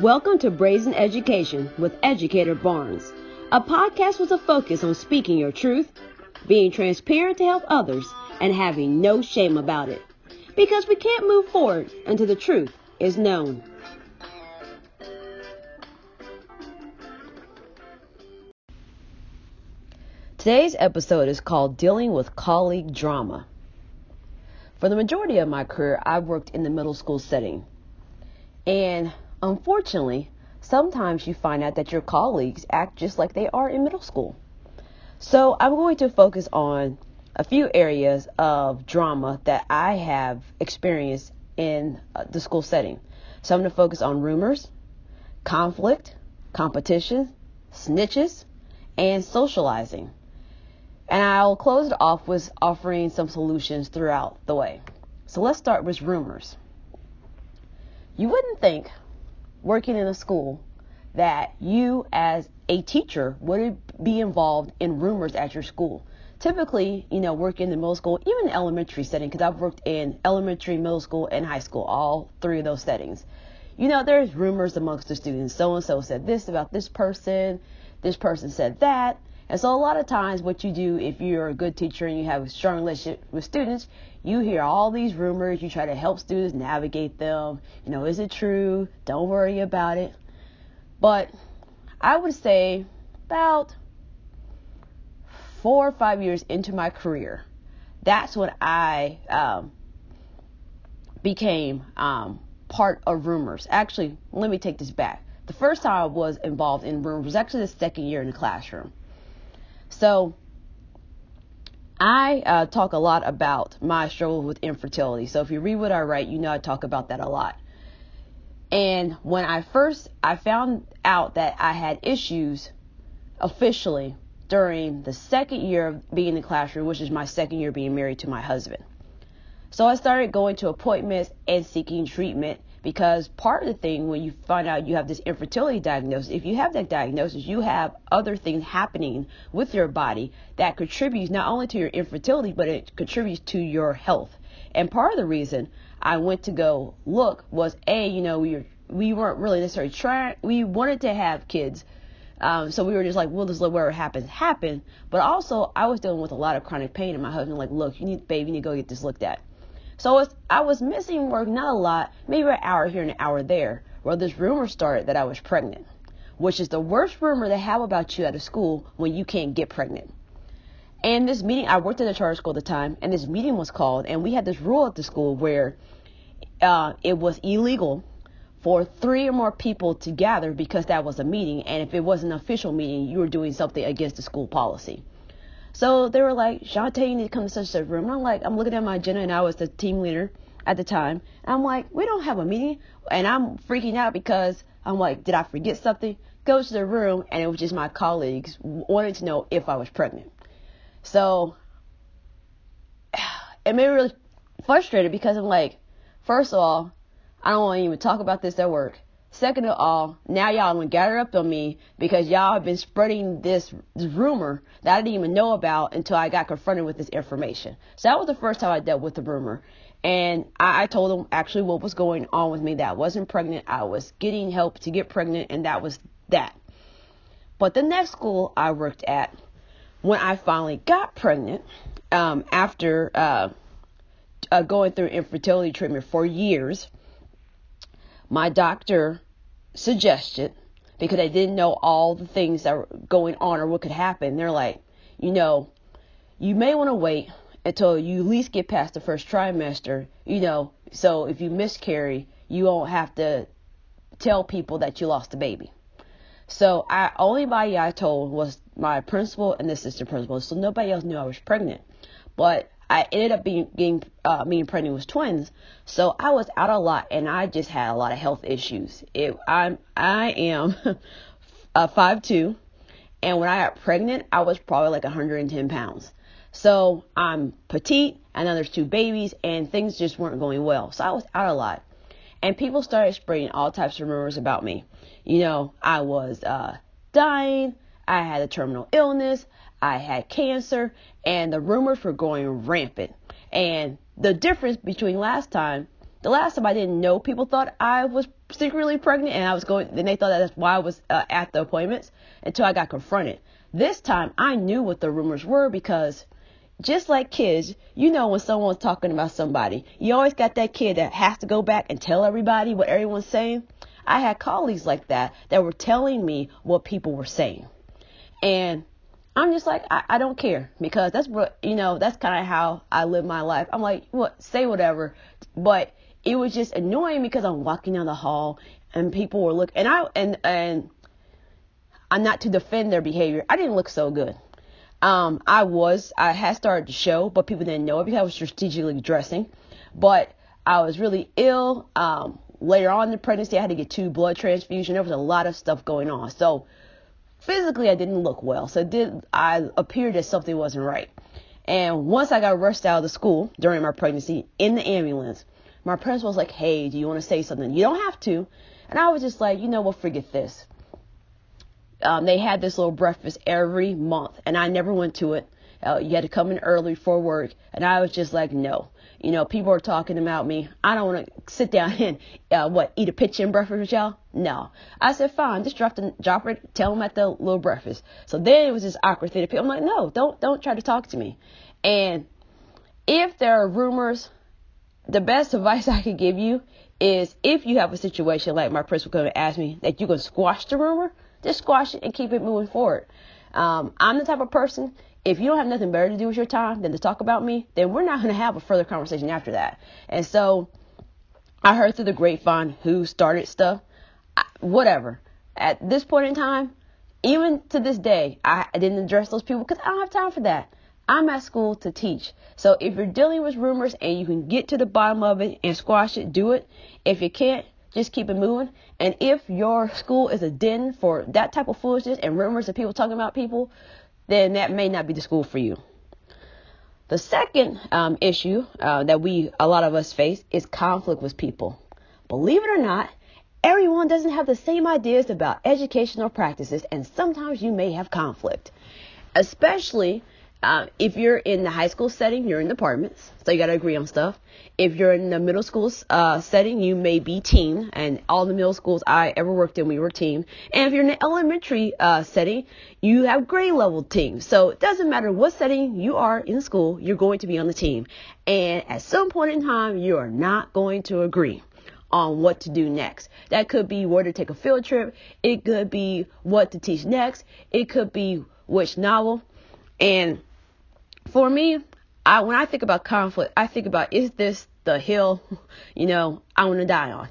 Welcome to Brazen Education with Educator Barnes, a podcast with a focus on speaking your truth, being transparent to help others, and having no shame about it. Because we can't move forward until the truth is known. Today's episode is called Dealing with Colleague Drama. For the majority of my career, I've worked in the middle school setting. And Unfortunately, sometimes you find out that your colleagues act just like they are in middle school. So I'm going to focus on a few areas of drama that I have experienced in uh, the school setting. So I'm going to focus on rumors, conflict, competition, snitches, and socializing. And I'll close it off with offering some solutions throughout the way. So let's start with rumors. You wouldn't think working in a school that you as a teacher would be involved in rumors at your school. Typically, you know, working in the middle school, even elementary setting, because I've worked in elementary, middle school, and high school, all three of those settings. You know, there's rumors amongst the students. So and so said this about this person, this person said that. And so a lot of times what you do if you're a good teacher and you have a strong relationship with students, you hear all these rumors, you try to help students navigate them. You know, is it true? Don't worry about it. But I would say about four or five years into my career, that's when I um, became um, part of rumors. Actually, let me take this back. The first time I was involved in rumors was actually the second year in the classroom. So I uh, talk a lot about my struggle with infertility. So if you read what I write, you know I talk about that a lot. And when I first I found out that I had issues officially during the second year of being in the classroom, which is my second year being married to my husband. So I started going to appointments and seeking treatment because part of the thing when you find out you have this infertility diagnosis, if you have that diagnosis, you have other things happening with your body that contributes not only to your infertility, but it contributes to your health. And part of the reason I went to go look was a, you know, we were, we weren't really necessarily trying, we wanted to have kids. Um, so we were just like, we'll just let whatever happens happen. But also, I was dealing with a lot of chronic pain, and my husband was like, look, you need, baby, you need to go get this looked at. So I was missing work, not a lot, maybe an hour here and an hour there. Well, this rumor started that I was pregnant, which is the worst rumor they have about you at a school when you can't get pregnant. And this meeting, I worked at a charter school at the time, and this meeting was called, and we had this rule at the school where uh, it was illegal for three or more people to gather because that was a meeting, and if it was an official meeting, you were doing something against the school policy. So they were like, Shantae, you need to come to such a room. And I'm like, I'm looking at my agenda, and I was the team leader at the time. And I'm like, we don't have a meeting. And I'm freaking out because I'm like, did I forget something? Go to the room, and it was just my colleagues wanted to know if I was pregnant. So it made me really frustrated because I'm like, first of all, I don't want to even talk about this at work. Second of all, now y'all gonna gather up on me because y'all have been spreading this, this, rumor that I didn't even know about until I got confronted with this information. So that was the first time I dealt with the rumor. And I, I told them actually what was going on with me that I wasn't pregnant. I was getting help to get pregnant, and that was that. But the next school I worked at, when I finally got pregnant, um, after uh, uh, going through infertility treatment for years, my doctor suggested because they didn't know all the things that were going on or what could happen. They're like, you know, you may want to wait until you at least get past the first trimester, you know, so if you miscarry, you won't have to tell people that you lost the baby. So I only body I told was my principal and the assistant principal, so nobody else knew I was pregnant. But I ended up being getting uh, being pregnant with twins, so I was out a lot, and I just had a lot of health issues. It, I'm I am five two, and when I got pregnant, I was probably like 110 pounds. So I'm petite, and then there's two babies, and things just weren't going well. So I was out a lot, and people started spreading all types of rumors about me. You know, I was uh, dying. I had a terminal illness. I had cancer, and the rumors were going rampant. And the difference between last time, the last time I didn't know people thought I was secretly pregnant, and I was going. Then they thought that's why I was uh, at the appointments until I got confronted. This time, I knew what the rumors were because just like kids, you know when someone's talking about somebody, you always got that kid that has to go back and tell everybody what everyone's saying. I had colleagues like that that were telling me what people were saying. And I'm just like, I, I don't care because that's what, you know, that's kind of how I live my life. I'm like, what, say whatever. But it was just annoying because I'm walking down the hall and people were looking, and I, and, and I'm not to defend their behavior. I didn't look so good. Um, I was, I had started to show, but people didn't know it because I was strategically dressing. But I was really ill. Um, later on in the pregnancy, I had to get two blood transfusions. There was a lot of stuff going on. So physically, I didn't look well. So did I appeared that something wasn't right. And once I got rushed out of the school during my pregnancy in the ambulance, my principal was like, "Hey, do you want to say something? You don't have to." And I was just like, "You know what? Forget this." Um, they had this little breakfast every month, and I never went to it. Uh, you had to come in early for work, and I was just like, no. You know, people are talking about me. I don't want to sit down and uh, what eat a pitch and breakfast with y'all. No, I said fine. Just drop the drop it. Tell them at the little breakfast. So then it was this awkward thing. I'm like, no, don't don't try to talk to me. And if there are rumors, the best advice I could give you is if you have a situation like my principal going to ask me that you can squash the rumor, just squash it and keep it moving forward. Um, I'm the type of person, if you don't have nothing better to do with your time than to talk about me, then we're not going to have a further conversation after that. And so I heard through the grapevine who started stuff. I, whatever. At this point in time, even to this day, I, I didn't address those people because I don't have time for that. I'm at school to teach. So if you're dealing with rumors and you can get to the bottom of it and squash it, do it. If you can't, just keep it moving. And if your school is a den for that type of foolishness and rumors of people talking about people, then that may not be the school for you. The second um, issue uh, that we, a lot of us face, is conflict with people. Believe it or not, everyone doesn't have the same ideas about educational practices, and sometimes you may have conflict, especially uh, if you're in the high school setting, you're in departments, so you got to agree on stuff. If you're in the middle school uh, setting, you may be team, and all the middle schools I ever worked in, we were team. And if you're in the elementary uh, setting, you have grade level teams. So it doesn't matter what setting you are in school, you're going to be on the team. And at some point in time, you are not going to agree on what to do next. That could be where to take a field trip. It could be what to teach next. It could be which novel. And for me, I when I think about conflict, I think about is this the hill, you know, I want to die on?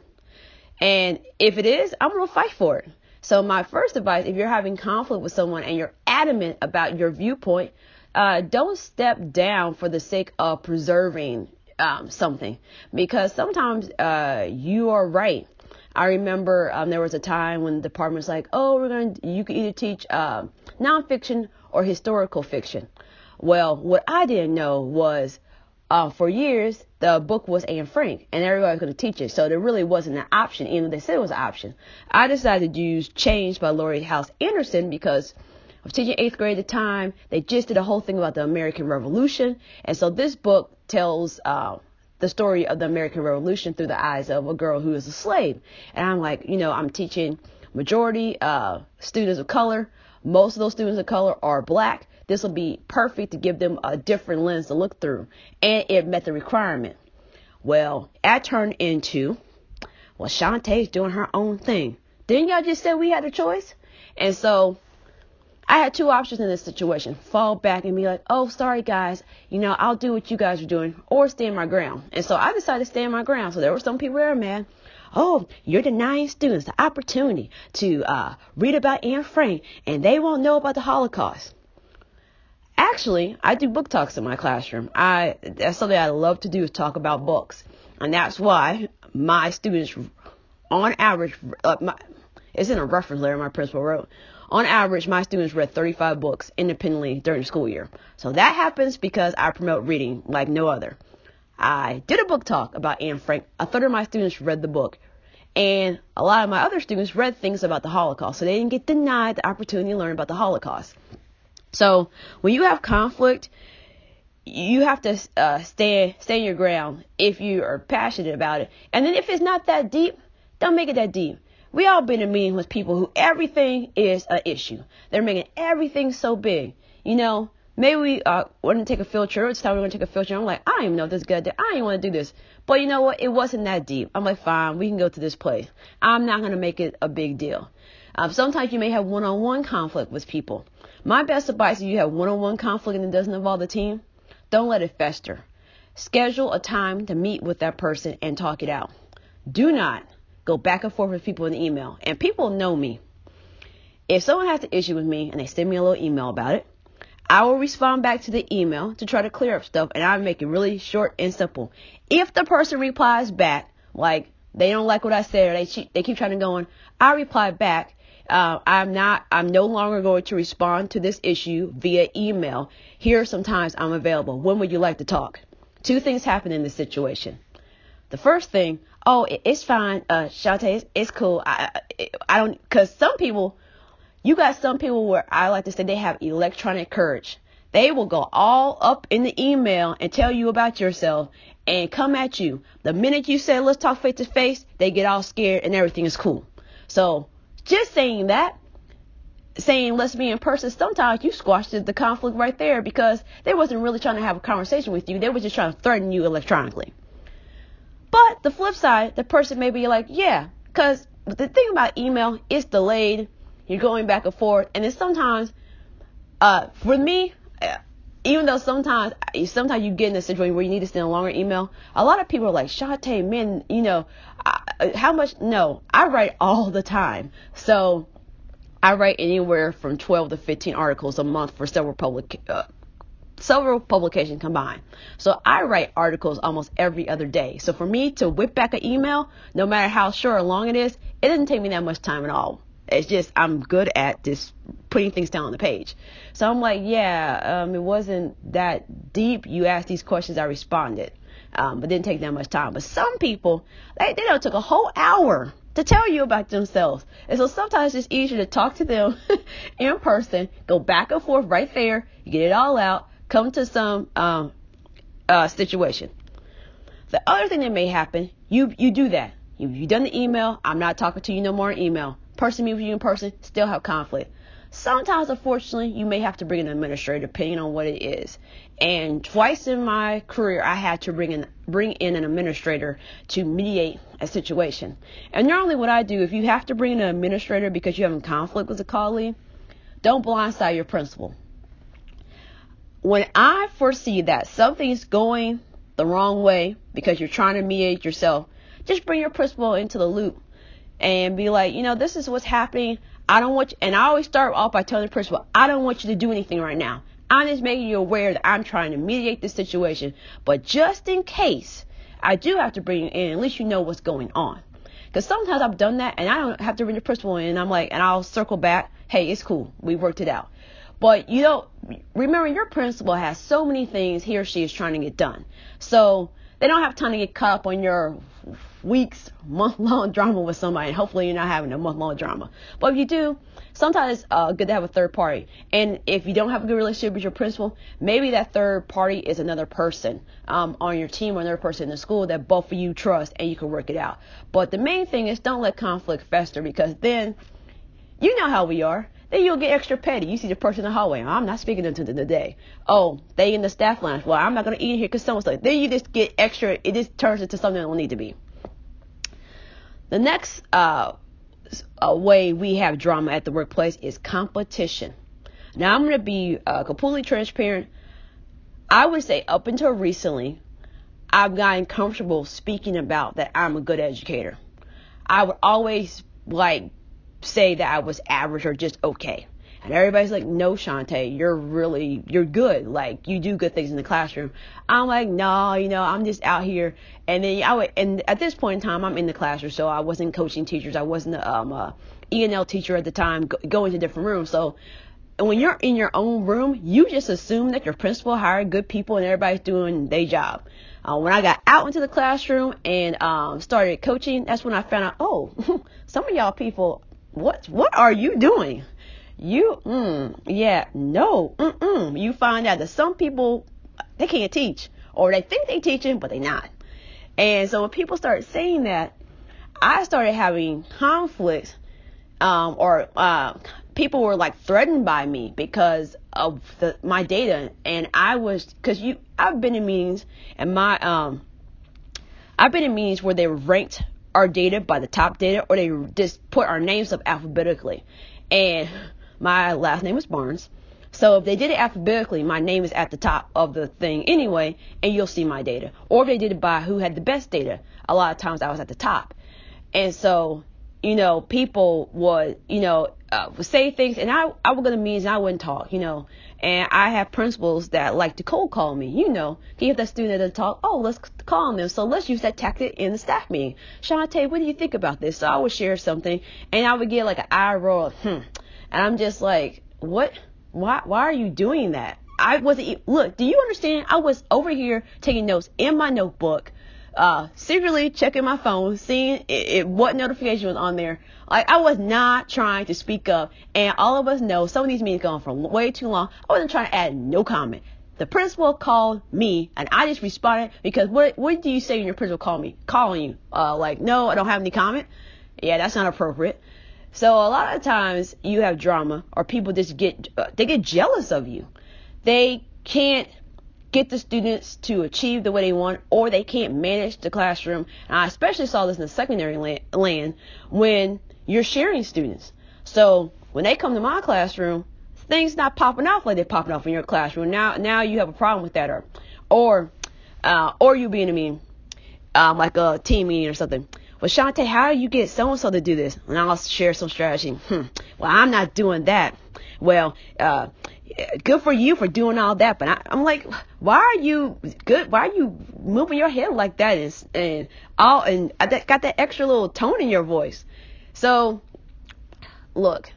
And if it is, I'm going to fight for it. So my first advice, if you're having conflict with someone and you're adamant about your viewpoint, uh, don't step down for the sake of preserving um, something because sometimes uh, you are right. I remember um, there was a time when the department was like, "Oh, we're going to you can either teach uh, nonfiction or historical fiction." Well, what I didn't know was uh, for years the book was Anne Frank, and everybody was going to teach it, so there really wasn't an option, even they said it was an option. I decided to use Chains by Laurie Halse Anderson because I was teaching eighth grade at the time. They just did a whole thing about the American Revolution, and so this book tells uh, the story of the American Revolution through the eyes of a girl who is a slave. And I'm like, you know, I'm teaching majority uh, students of color. Most of those students of color are black. This will be perfect to give them a different lens to look through. And it met the requirement. Well, that turned into, well, Shantae's doing her own thing. Didn't y'all just say we had a choice? And so I had two options in this situation fall back and be like, oh, sorry, guys, you know, I'll do what you guys are doing, or stand my ground. And so I decided to stand my ground. So there were some people that were mad. Oh, you're denying students the opportunity to uh, read about Anne Frank, and they won't know about the Holocaust. Actually, I do book talks in my classroom. I that's something I love to do is talk about books, and that's why my students, on average, uh, my, it's in a reference letter my principal wrote. On average, my students read 35 books independently during the school year. So that happens because I promote reading like no other. I did a book talk about Anne Frank. A third of my students read the book. And a lot of my other students read things about the Holocaust. So they didn't get denied the opportunity to learn about the Holocaust. So when you have conflict, you have to uh, stay stay your ground if you are passionate about it. And then if it's not that deep, Don't make it that deep. We all been in meetings with people who everything is an issue. They're making everything so big. You know, maybe we uh, want to take a field trip. It's time we want to take a field trip. I'm like, I don't even know if this is good. I don't want to do this. But you know what? It wasn't that deep. I'm like, fine, we can go to this place. I'm not going to make it a big deal. Um, sometimes you may have one-on-one conflict with people. My best advice if you have one-on-one conflict and it doesn't involve the team, don't let it fester. Schedule a time to meet with that person and talk it out. Do not go back and forth with people in the email. And people know me. If someone has an issue with me and they send me a little email about it, I will respond back to the email to try to clear up stuff and I make it really short and simple. If the person replies back, like they don't like what I said or they, they keep trying to go on, I reply back. Uh, I'm not, I'm no longer going to respond to this issue via email. Here sometimes I'm available. When would you like to talk? Two things happen in this situation. The first thing, oh, it's fine, uh, Shantae, it's, it's cool. I, I, I don't, cause some people, you got some people where I like to say they have electronic courage. They will go all up in the email and tell you about yourself and come at you. The minute you say, let's talk face to face, they get all scared and everything is cool. So just saying that, saying let's be in person, sometimes you squashed the conflict right there because they wasn't really trying to have a conversation with you. They were just trying to threaten you electronically. But the flip side, the person may be like, yeah, because the thing about email, it's delayed. You're going back and forth. And then sometimes, uh, for me, uh, even though sometimes, sometimes you get in a situation where you need to send a longer email, a lot of people are like, Shantae, man, you know, how much? No, I write all the time. So I write anywhere from 12 to 15 articles a month for several public, uh, several publications combined. So I write articles almost every other day. So for me to whip back an email, no matter how short or long it is, it doesn't take me that much time at all. It's just I'm good at just putting things down on the page. So I'm like, yeah, um, it wasn't that deep. You asked these questions, I responded, um, but didn't take that much time. But some people, they, they don't took a whole hour to tell you about themselves. And so sometimes it's easier to talk to them in person, go back and forth right there, get it all out, come to some um, uh, situation. The other thing that may happen, you you do that. You you done the email. I'm not talking to you no more email. Person meet with you in person, still have conflict. Sometimes, unfortunately, you may have to bring an administrator, depending on what it is. And twice in my career, I had to bring in bring in an administrator to mediate a situation. And normally, what I do, if you have to bring in an administrator because you're having conflict with a colleague, don't blindside your principal when I foresee that something's going the wrong way because you're trying to mediate yourself, just bring your principal into the loop and be like, you know, this is what's happening. I don't want you, and I always start off by telling the principal, I don't want you to do anything right now. I'm just making you aware that I'm trying to mediate this situation. But just in case I do have to bring you in, at least you know what's going on. Because sometimes I've done that and I don't have to bring the principal in. And I'm like, and I'll circle back. Hey, it's cool. We worked it out. But you know, remember your principal has so many things he or she is trying to get done. So they don't have time to get caught up on your weeks, month long drama with somebody. And hopefully you're not having a month long drama. But if you do, sometimes it's uh, good to have a third party. And if you don't have a good relationship with your principal, maybe that third party is another person um, on your team or another person in the school that both of you trust and you can work it out. But the main thing is don't let conflict fester because then you know how we are. Then you'll get extra petty. You see the person in the hallway. I'm not speaking to them today. Oh, they in the staff lounge. Well, I'm not going to eat here because someone's like, then you just get extra. It just turns into something that don't need to be. The next uh, way we have drama at the workplace is competition. Now, I'm going to be uh, completely transparent. I would say up until recently, I've gotten comfortable speaking about that I'm a good educator. I would always like say that I was average or just okay. And everybody's like, no, Shantae, you're really, you're good. Like, you do good things in the classroom. I'm like, no, you know, I'm just out here. And then I would, and at this point in time, I'm in the classroom, so I wasn't coaching teachers. I wasn't a, um, a ENL teacher at the time, go, going to different rooms. So when you're in your own room, you just assume that your principal hired good people and everybody's doing their job. Uh, when I got out into the classroom and um, started coaching, that's when I found out, oh, some of y'all people what what are you doing? You, mm, yeah, no, mm-mm. You find out that some people they can't teach, or they think they teaching, but they not. And so when people start saying that, I started having conflicts, um, or uh, people were like threatened by me because of the, my data, and I was because you I've been in meetings and my um I've been in meetings where they ranked our data by the top data, or they just put our names up alphabetically, and my last name is Barnes. So if they did it alphabetically, my name is at the top of the thing anyway, and you'll see my data. Or if they did it by who had the best data, a lot of times I was at the top. And so, you know, people would, you know, uh, say things, and I, I would go to meetings and I wouldn't talk, you know. And I have principals that like to cold call me, you know. Can you have that student that talk? Oh, let's call them. So let's use that tactic in the staff meeting. Shantae, what do you think about this? So I would share something, and I would get like an eye roll, hmm. And I'm just like, what? Why, why are you doing that? I wasn't, look, do you understand? I was over here taking notes in my notebook, uh, secretly checking my phone, seeing it, it, what notification was on there. Like, I was not trying to speak up. And all of us know some of these meetings go on for way too long. I wasn't trying to add no comment. The principal called me and I just responded because what, what do you say when your principal called me? Calling you. Uh, like, no, I don't have any comment. Yeah, that's not appropriate. So a lot of times you have drama or people just get uh, they get jealous of you. They can't get the students to achieve the way they want or they can't manage the classroom. And I especially saw this in the secondary land when you're sharing students. So when they come to my classroom, things not popping off like they're popping off in your classroom. Now now you have a problem with that or or uh, or you being a mean um, like a team meeting or something. Well, Shantae, how do you get so and so to do this? And I'll share some strategy. Hmm. Well, I'm not doing that. Well, uh, good for you for doing all that, but I, am like, why are you good? Why are you moving your head like that and and all and I got that extra little tone in your voice? So, look,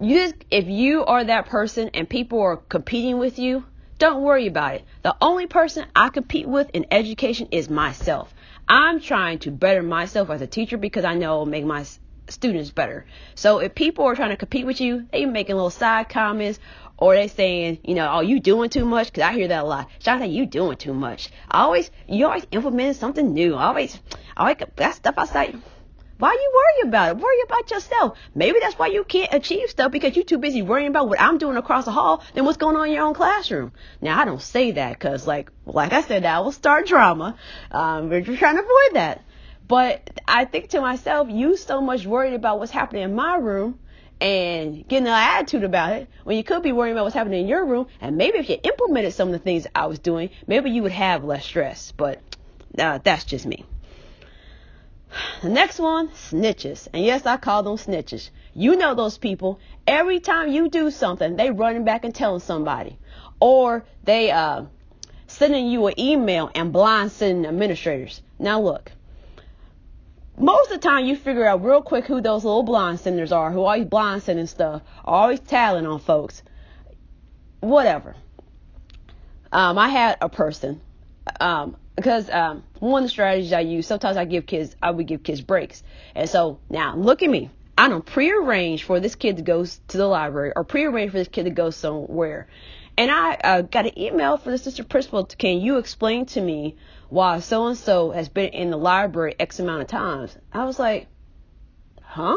you just if you are that person and people are competing with you, don't worry about it. The only person I compete with in education is myself. I'm trying to better myself as a teacher because I know it'll make my students better. So if people are trying to compete with you, they making little side comments or they saying, you know, oh, you doing too much? Because I hear that a lot. Shout you doing too much. I always, you always implement something new. I always, I always, that stuff I say, why you worry about it? Worry about yourself. Maybe that's why you can't achieve stuff because you're too busy worrying about what I'm doing across the hall than what's going on in your own classroom. Now I don't say that because, like, like I said, that will start drama. Um, we're just trying to avoid that. But I think to myself, you so much worried about what's happening in my room and getting an attitude about it when you could be worrying about what's happening in your room. And maybe if you implemented some of the things I was doing, maybe you would have less stress. But uh, that's just me. The next one, snitches. And yes, I call them snitches. You know those people. Every time you do something, they running back and telling somebody. Or they uh, sending you an email and blind sending administrators. Now look, most of the time you figure out real quick who those little blind senders are, who always blind sending stuff, always tallying on folks. Whatever. Um, I had a person, um, because um, one of the strategies I use, sometimes I give kids, I would give kids breaks. And so now look at me. I don't prearrange for this kid to go to the library or prearrange for this kid to go somewhere. And I uh, got an email from the assistant principal. Can you explain to me why so and so has been in the library X amount of times? I was like, huh?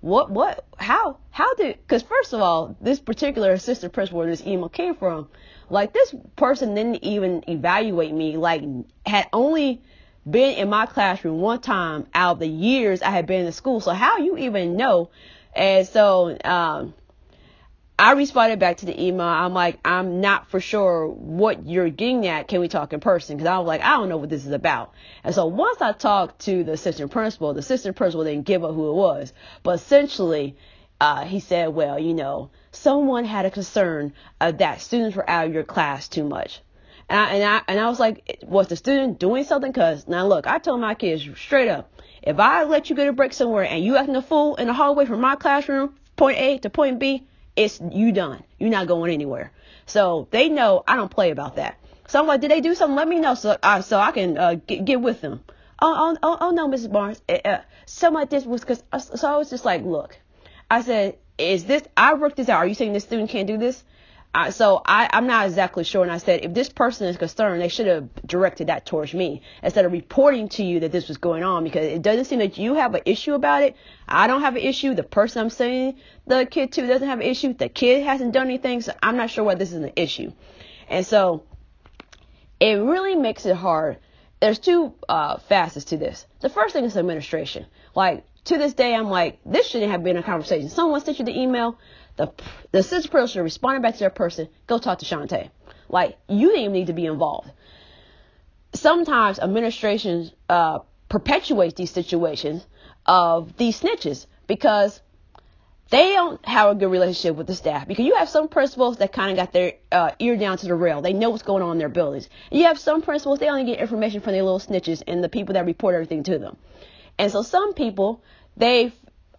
What, what, how, how did, because first of all, this particular assistant principal where this email came from, like this person didn't even evaluate me, like had only been in my classroom one time out of the years I had been in school. So how you even know? And so, um, I responded back to the email. I'm like, I'm not for sure what you're getting at. Can we talk in person? Because I was like, I don't know what this is about. And so once I talked to the assistant principal, the assistant principal didn't give up who it was. But essentially, uh, he said, well, you know, someone had a concern uh, that students were out of your class too much. And I, and I, and I was like, was the student doing something? Cause now look, I told my kids straight up, if I let you get a break somewhere and you acting a fool in the hallway from my classroom, point A to point B, it's you done. You're not going anywhere. So they know I don't play about that. So I'm like, did they do something? Let me know so I, so I can uh, get, get with them. Oh, oh, oh, oh no, Mrs. Barnes. Uh, uh, something like this was because, uh, so I was just like, look, I said, is this, I worked this out. Are you saying this student can't do this? I, so I, I'm not exactly sure. And I said, if this person is concerned, they should have directed that towards me instead of reporting to you that this was going on because it doesn't seem that you have an issue about it. I don't have an issue. The person I'm saying the kid to doesn't have an issue. The kid hasn't done anything. So I'm not sure why this is an issue. And so it really makes it hard. There's two uh, facets to this. The first thing is administration. Like to this day, I'm like, this shouldn't have been a conversation. Someone sent you the email. The the assistant principal should respond back to that person. Go talk to Shantae. Like you didn't even need to be involved. Sometimes administration uh, perpetuates these situations of these snitches because they don't have a good relationship with the staff because you have some principals that kind of got their uh, ear down to the rail. They know what's going on in their buildings. You have some principals, they only get information from their little snitches and the people that report everything to them. And so some people, they,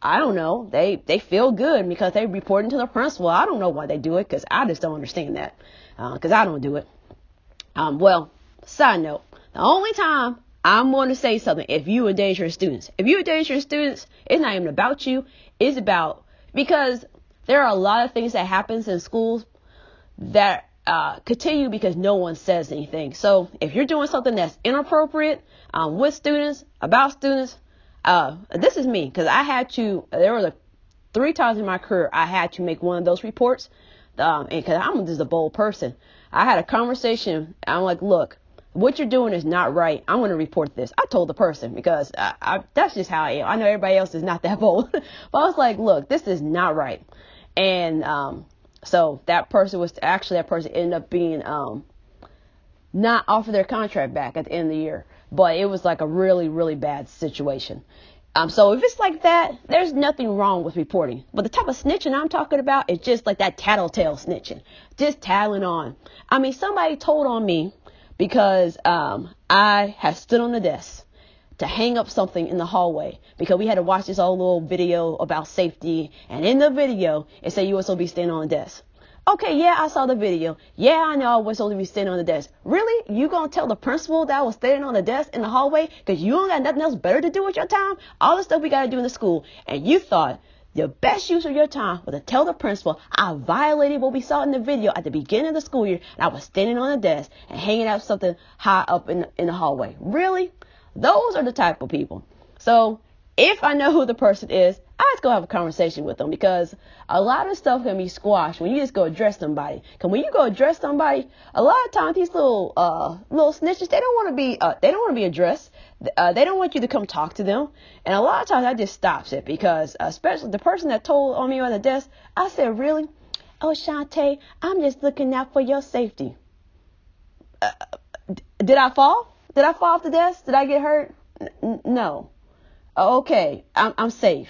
I don't know, they, they feel good because they report to the principal. I don't know why they do it because I just don't understand that because uh, I don't do it. Um, well, side note, the only time I'm going to say something if you endanger students, if you endanger students, it's not even about you. It's about because there are a lot of things that happens in schools that uh, continue because no one says anything. So if you're doing something that's inappropriate um, with students, about students, uh, this is me because I had to. There were three times in my career I had to make one of those reports, um, and because I'm just a bold person, I had a conversation. I'm like, look, what you're doing is not right. I'm going to report this. I told the person because I, I, that's just how I am. I know everybody else is not that bold, but I was like, look, this is not right. And um, so that person was actually that person ended up being um, not offered their contract back at the end of the year, but it was like a really really bad situation. Um, so if it's like that, there's nothing wrong with reporting. But the type of snitching I'm talking about is just like that tattletale snitching, just tattling on. I mean, somebody told on me because um, I had stood on the desk to hang up something in the hallway because we had to watch this old little video about safety. And in the video, it said you were supposed to be standing on the desk. Okay, yeah, I saw the video. Yeah, I know I was supposed to be standing on the desk. Really? You gonna tell the principal that I was standing on the desk in the hallway because you don't got nothing else better to do with your time? All the stuff we gotta do in the school. And you thought your best use of your time was to tell the principal I violated what we saw in the video at the beginning of the school year and I was standing on the desk and hanging out something high up in, in the hallway. Really? Those are the type of people. So if I know who the person is, I just go have a conversation with them because a lot of stuff can be squashed when you just go address somebody. Cause when you go address somebody, a lot of times these little uh little snitches, they don't want to be uh they don't want to be addressed. Uh, they don't want you to come talk to them. And a lot of times that just stops it because uh, especially the person that told on me on the desk, I said, really? Oh, Shantae, I'm just looking out for your safety. Uh, did I fall? Did I fall off the desk? Did I get hurt? N- no. Okay, I'm, I'm safe.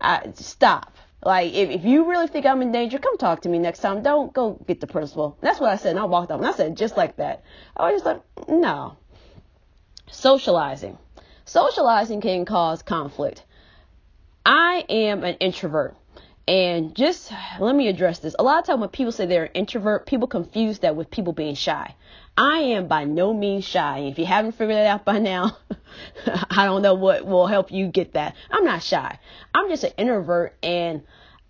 I, stop. Like, if, if you really think I'm in danger, come talk to me next time. Don't go get the principal. That's what I said. And I walked off and I said just like that. I was just like, no. Socializing. Socializing can cause conflict. I am an introvert. And just let me address this. A lot of time when people say they're an introvert, people confuse that with people being shy. I am by no means shy. If you haven't figured that out by now, I don't know what will help you get that. I'm not shy. I'm just an introvert and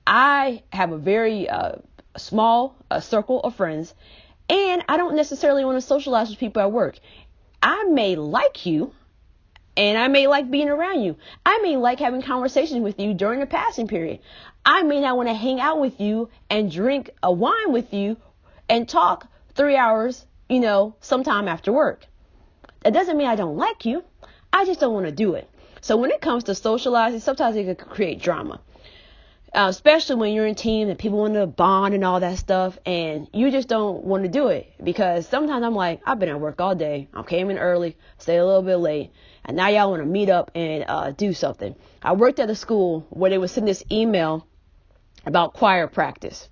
I have a very uh, small uh, circle of friends and I don't necessarily want to socialize with people at work. I may like you and I may like being around you. I may like having conversations with you during the passing period. I may not want to hang out with you and drink a wine with you and talk three hours, you know, sometime after work. That doesn't mean I don't like you. I just don't want to do it. So when it comes to socializing, sometimes it can create drama. Uh, especially when you're in team and people want to bond and all that stuff, and you just don't want to do it because sometimes I'm like, I've been at work all day. I came in early, stayed a little bit late, and now y'all want to meet up and uh, do something. I worked at a school where they would send this email about choir practice.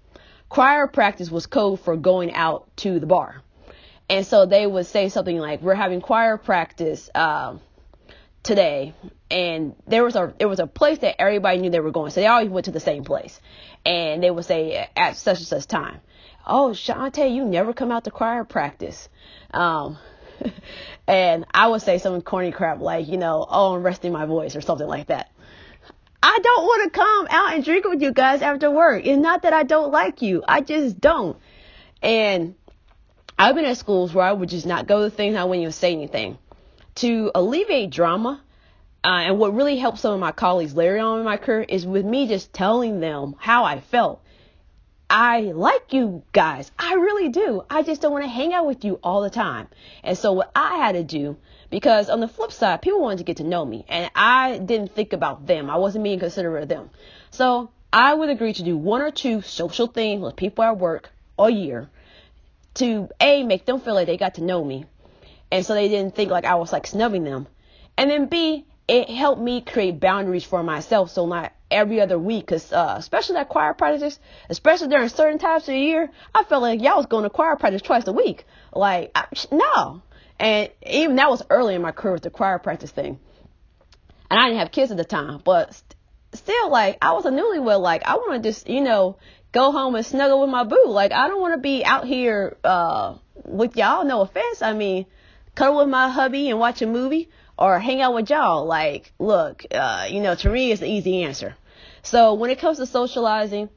Choir practice was code for going out to the bar, and so they would say something like, "We're having choir practice." Uh, today. And there was a there was a place that everybody knew they were going. So they always went to the same place. And they would say at such and such time. Oh Shantae you never come out to choir practice. Um and I would say some corny crap like you know oh I'm resting my voice or something like that. I don't want to come out and drink with you guys after work. It's not that I don't like you. I just don't. And I've been at schools where I would just not go to things, I wouldn't even say anything. To alleviate drama, uh, and what really helped some of my colleagues later on in my career is with me just telling them how I felt. I like you guys. I really do. I just don't want to hang out with you all the time. And so what I had to do, because on the flip side, people wanted to get to know me and I didn't think about them. I wasn't being considerate of them. So I would agree to do one or two social things with people at work a year to A, make them feel like they got to know me. And so they didn't think like I was like snubbing them. And then B, it helped me create boundaries for myself. So not every other week, cause, uh, especially that choir practice, especially during certain times of the year, I felt like y'all was going to choir practice twice a week. Like, I, no. And even that was early in my career with the choir practice thing. And I didn't have kids at the time, but st- still, like, I was a newlywed. Like, I want to just, you know, go home and snuggle with my boo. Like, I don't want to be out here, uh, with y'all. No offense. I mean, cuddle with my hubby and watch a movie or hang out with y'all. Like, look, uh, you know, to me, it's the easy answer. So when it comes to socializing,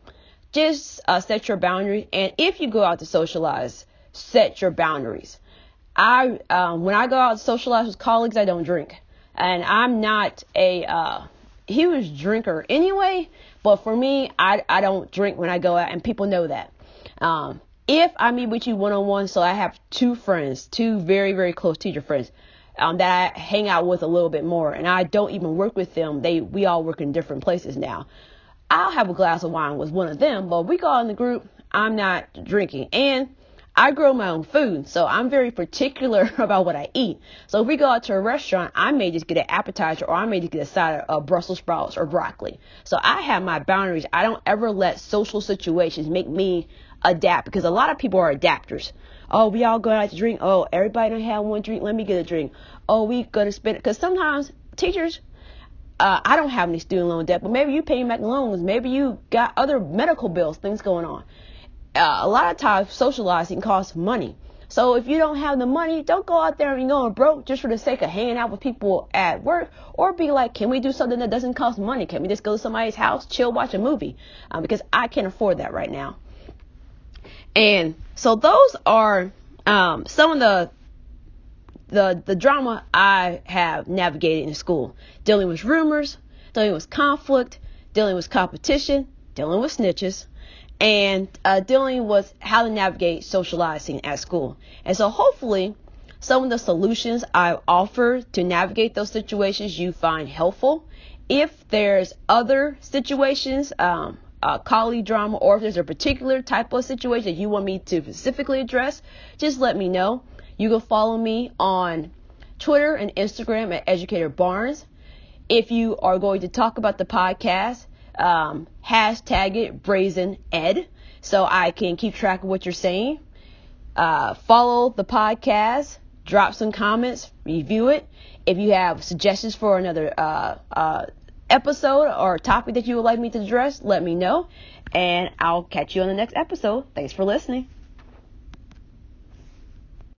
just uh, set your boundaries. And if you go out to socialize, set your boundaries. I, um, when I go out to socialize with colleagues, I don't drink. And I'm not a uh, huge drinker anyway, but for me, I, I don't drink when I go out, and people know that. Um, if I meet with you one on one, so I have two friends, two very, very close teacher friends um, that I hang out with a little bit more, and I don't even work with them. They we all work in different places now. I'll have a glass of wine with one of them, but we go out in the group. I'm not drinking, and I grow my own food, so I'm very particular about what I eat. So if we go out to a restaurant, I may just get an appetizer, or I may just get a side of Brussels sprouts or broccoli. So I have my boundaries. I don't ever let social situations make me adapt because a lot of people are adapters. Oh, we all go out to drink. Oh, everybody don't have one drink. Let me get a drink. Oh, we gonna spend it because sometimes teachers. Uh, I don't have any student loan debt, but maybe you paying back loans. Maybe you got other medical bills, things going on. Uh, a lot of times, socializing costs money. So if you don't have the money, don't go out there and go broke just for the sake of hanging out with people at work, or be like, can we do something that doesn't cost money? Can we just go to somebody's house, chill, watch a movie? Um, because I can't afford that right now. And so those are um, some of the the the drama I have navigated in school, dealing with rumors, dealing with conflict, dealing with competition, dealing with snitches, and uh, dealing with how to navigate socializing at school. And so hopefully some of the solutions I've offered to navigate those situations you find helpful. If there's other situations, um, uh, colleague drama, or if there's a particular type of situation that you want me to specifically address, just let me know. You can follow me on Twitter and Instagram at Educator Barnes. If you are going to talk about the podcast, um, hashtag it Brazen Ed so I can keep track of what you're saying. Uh, follow the podcast, drop some comments, review it. If you have suggestions for another uh, uh, episode or topic that you would like me to address, let me know. And I'll catch you on the next episode. Thanks for listening.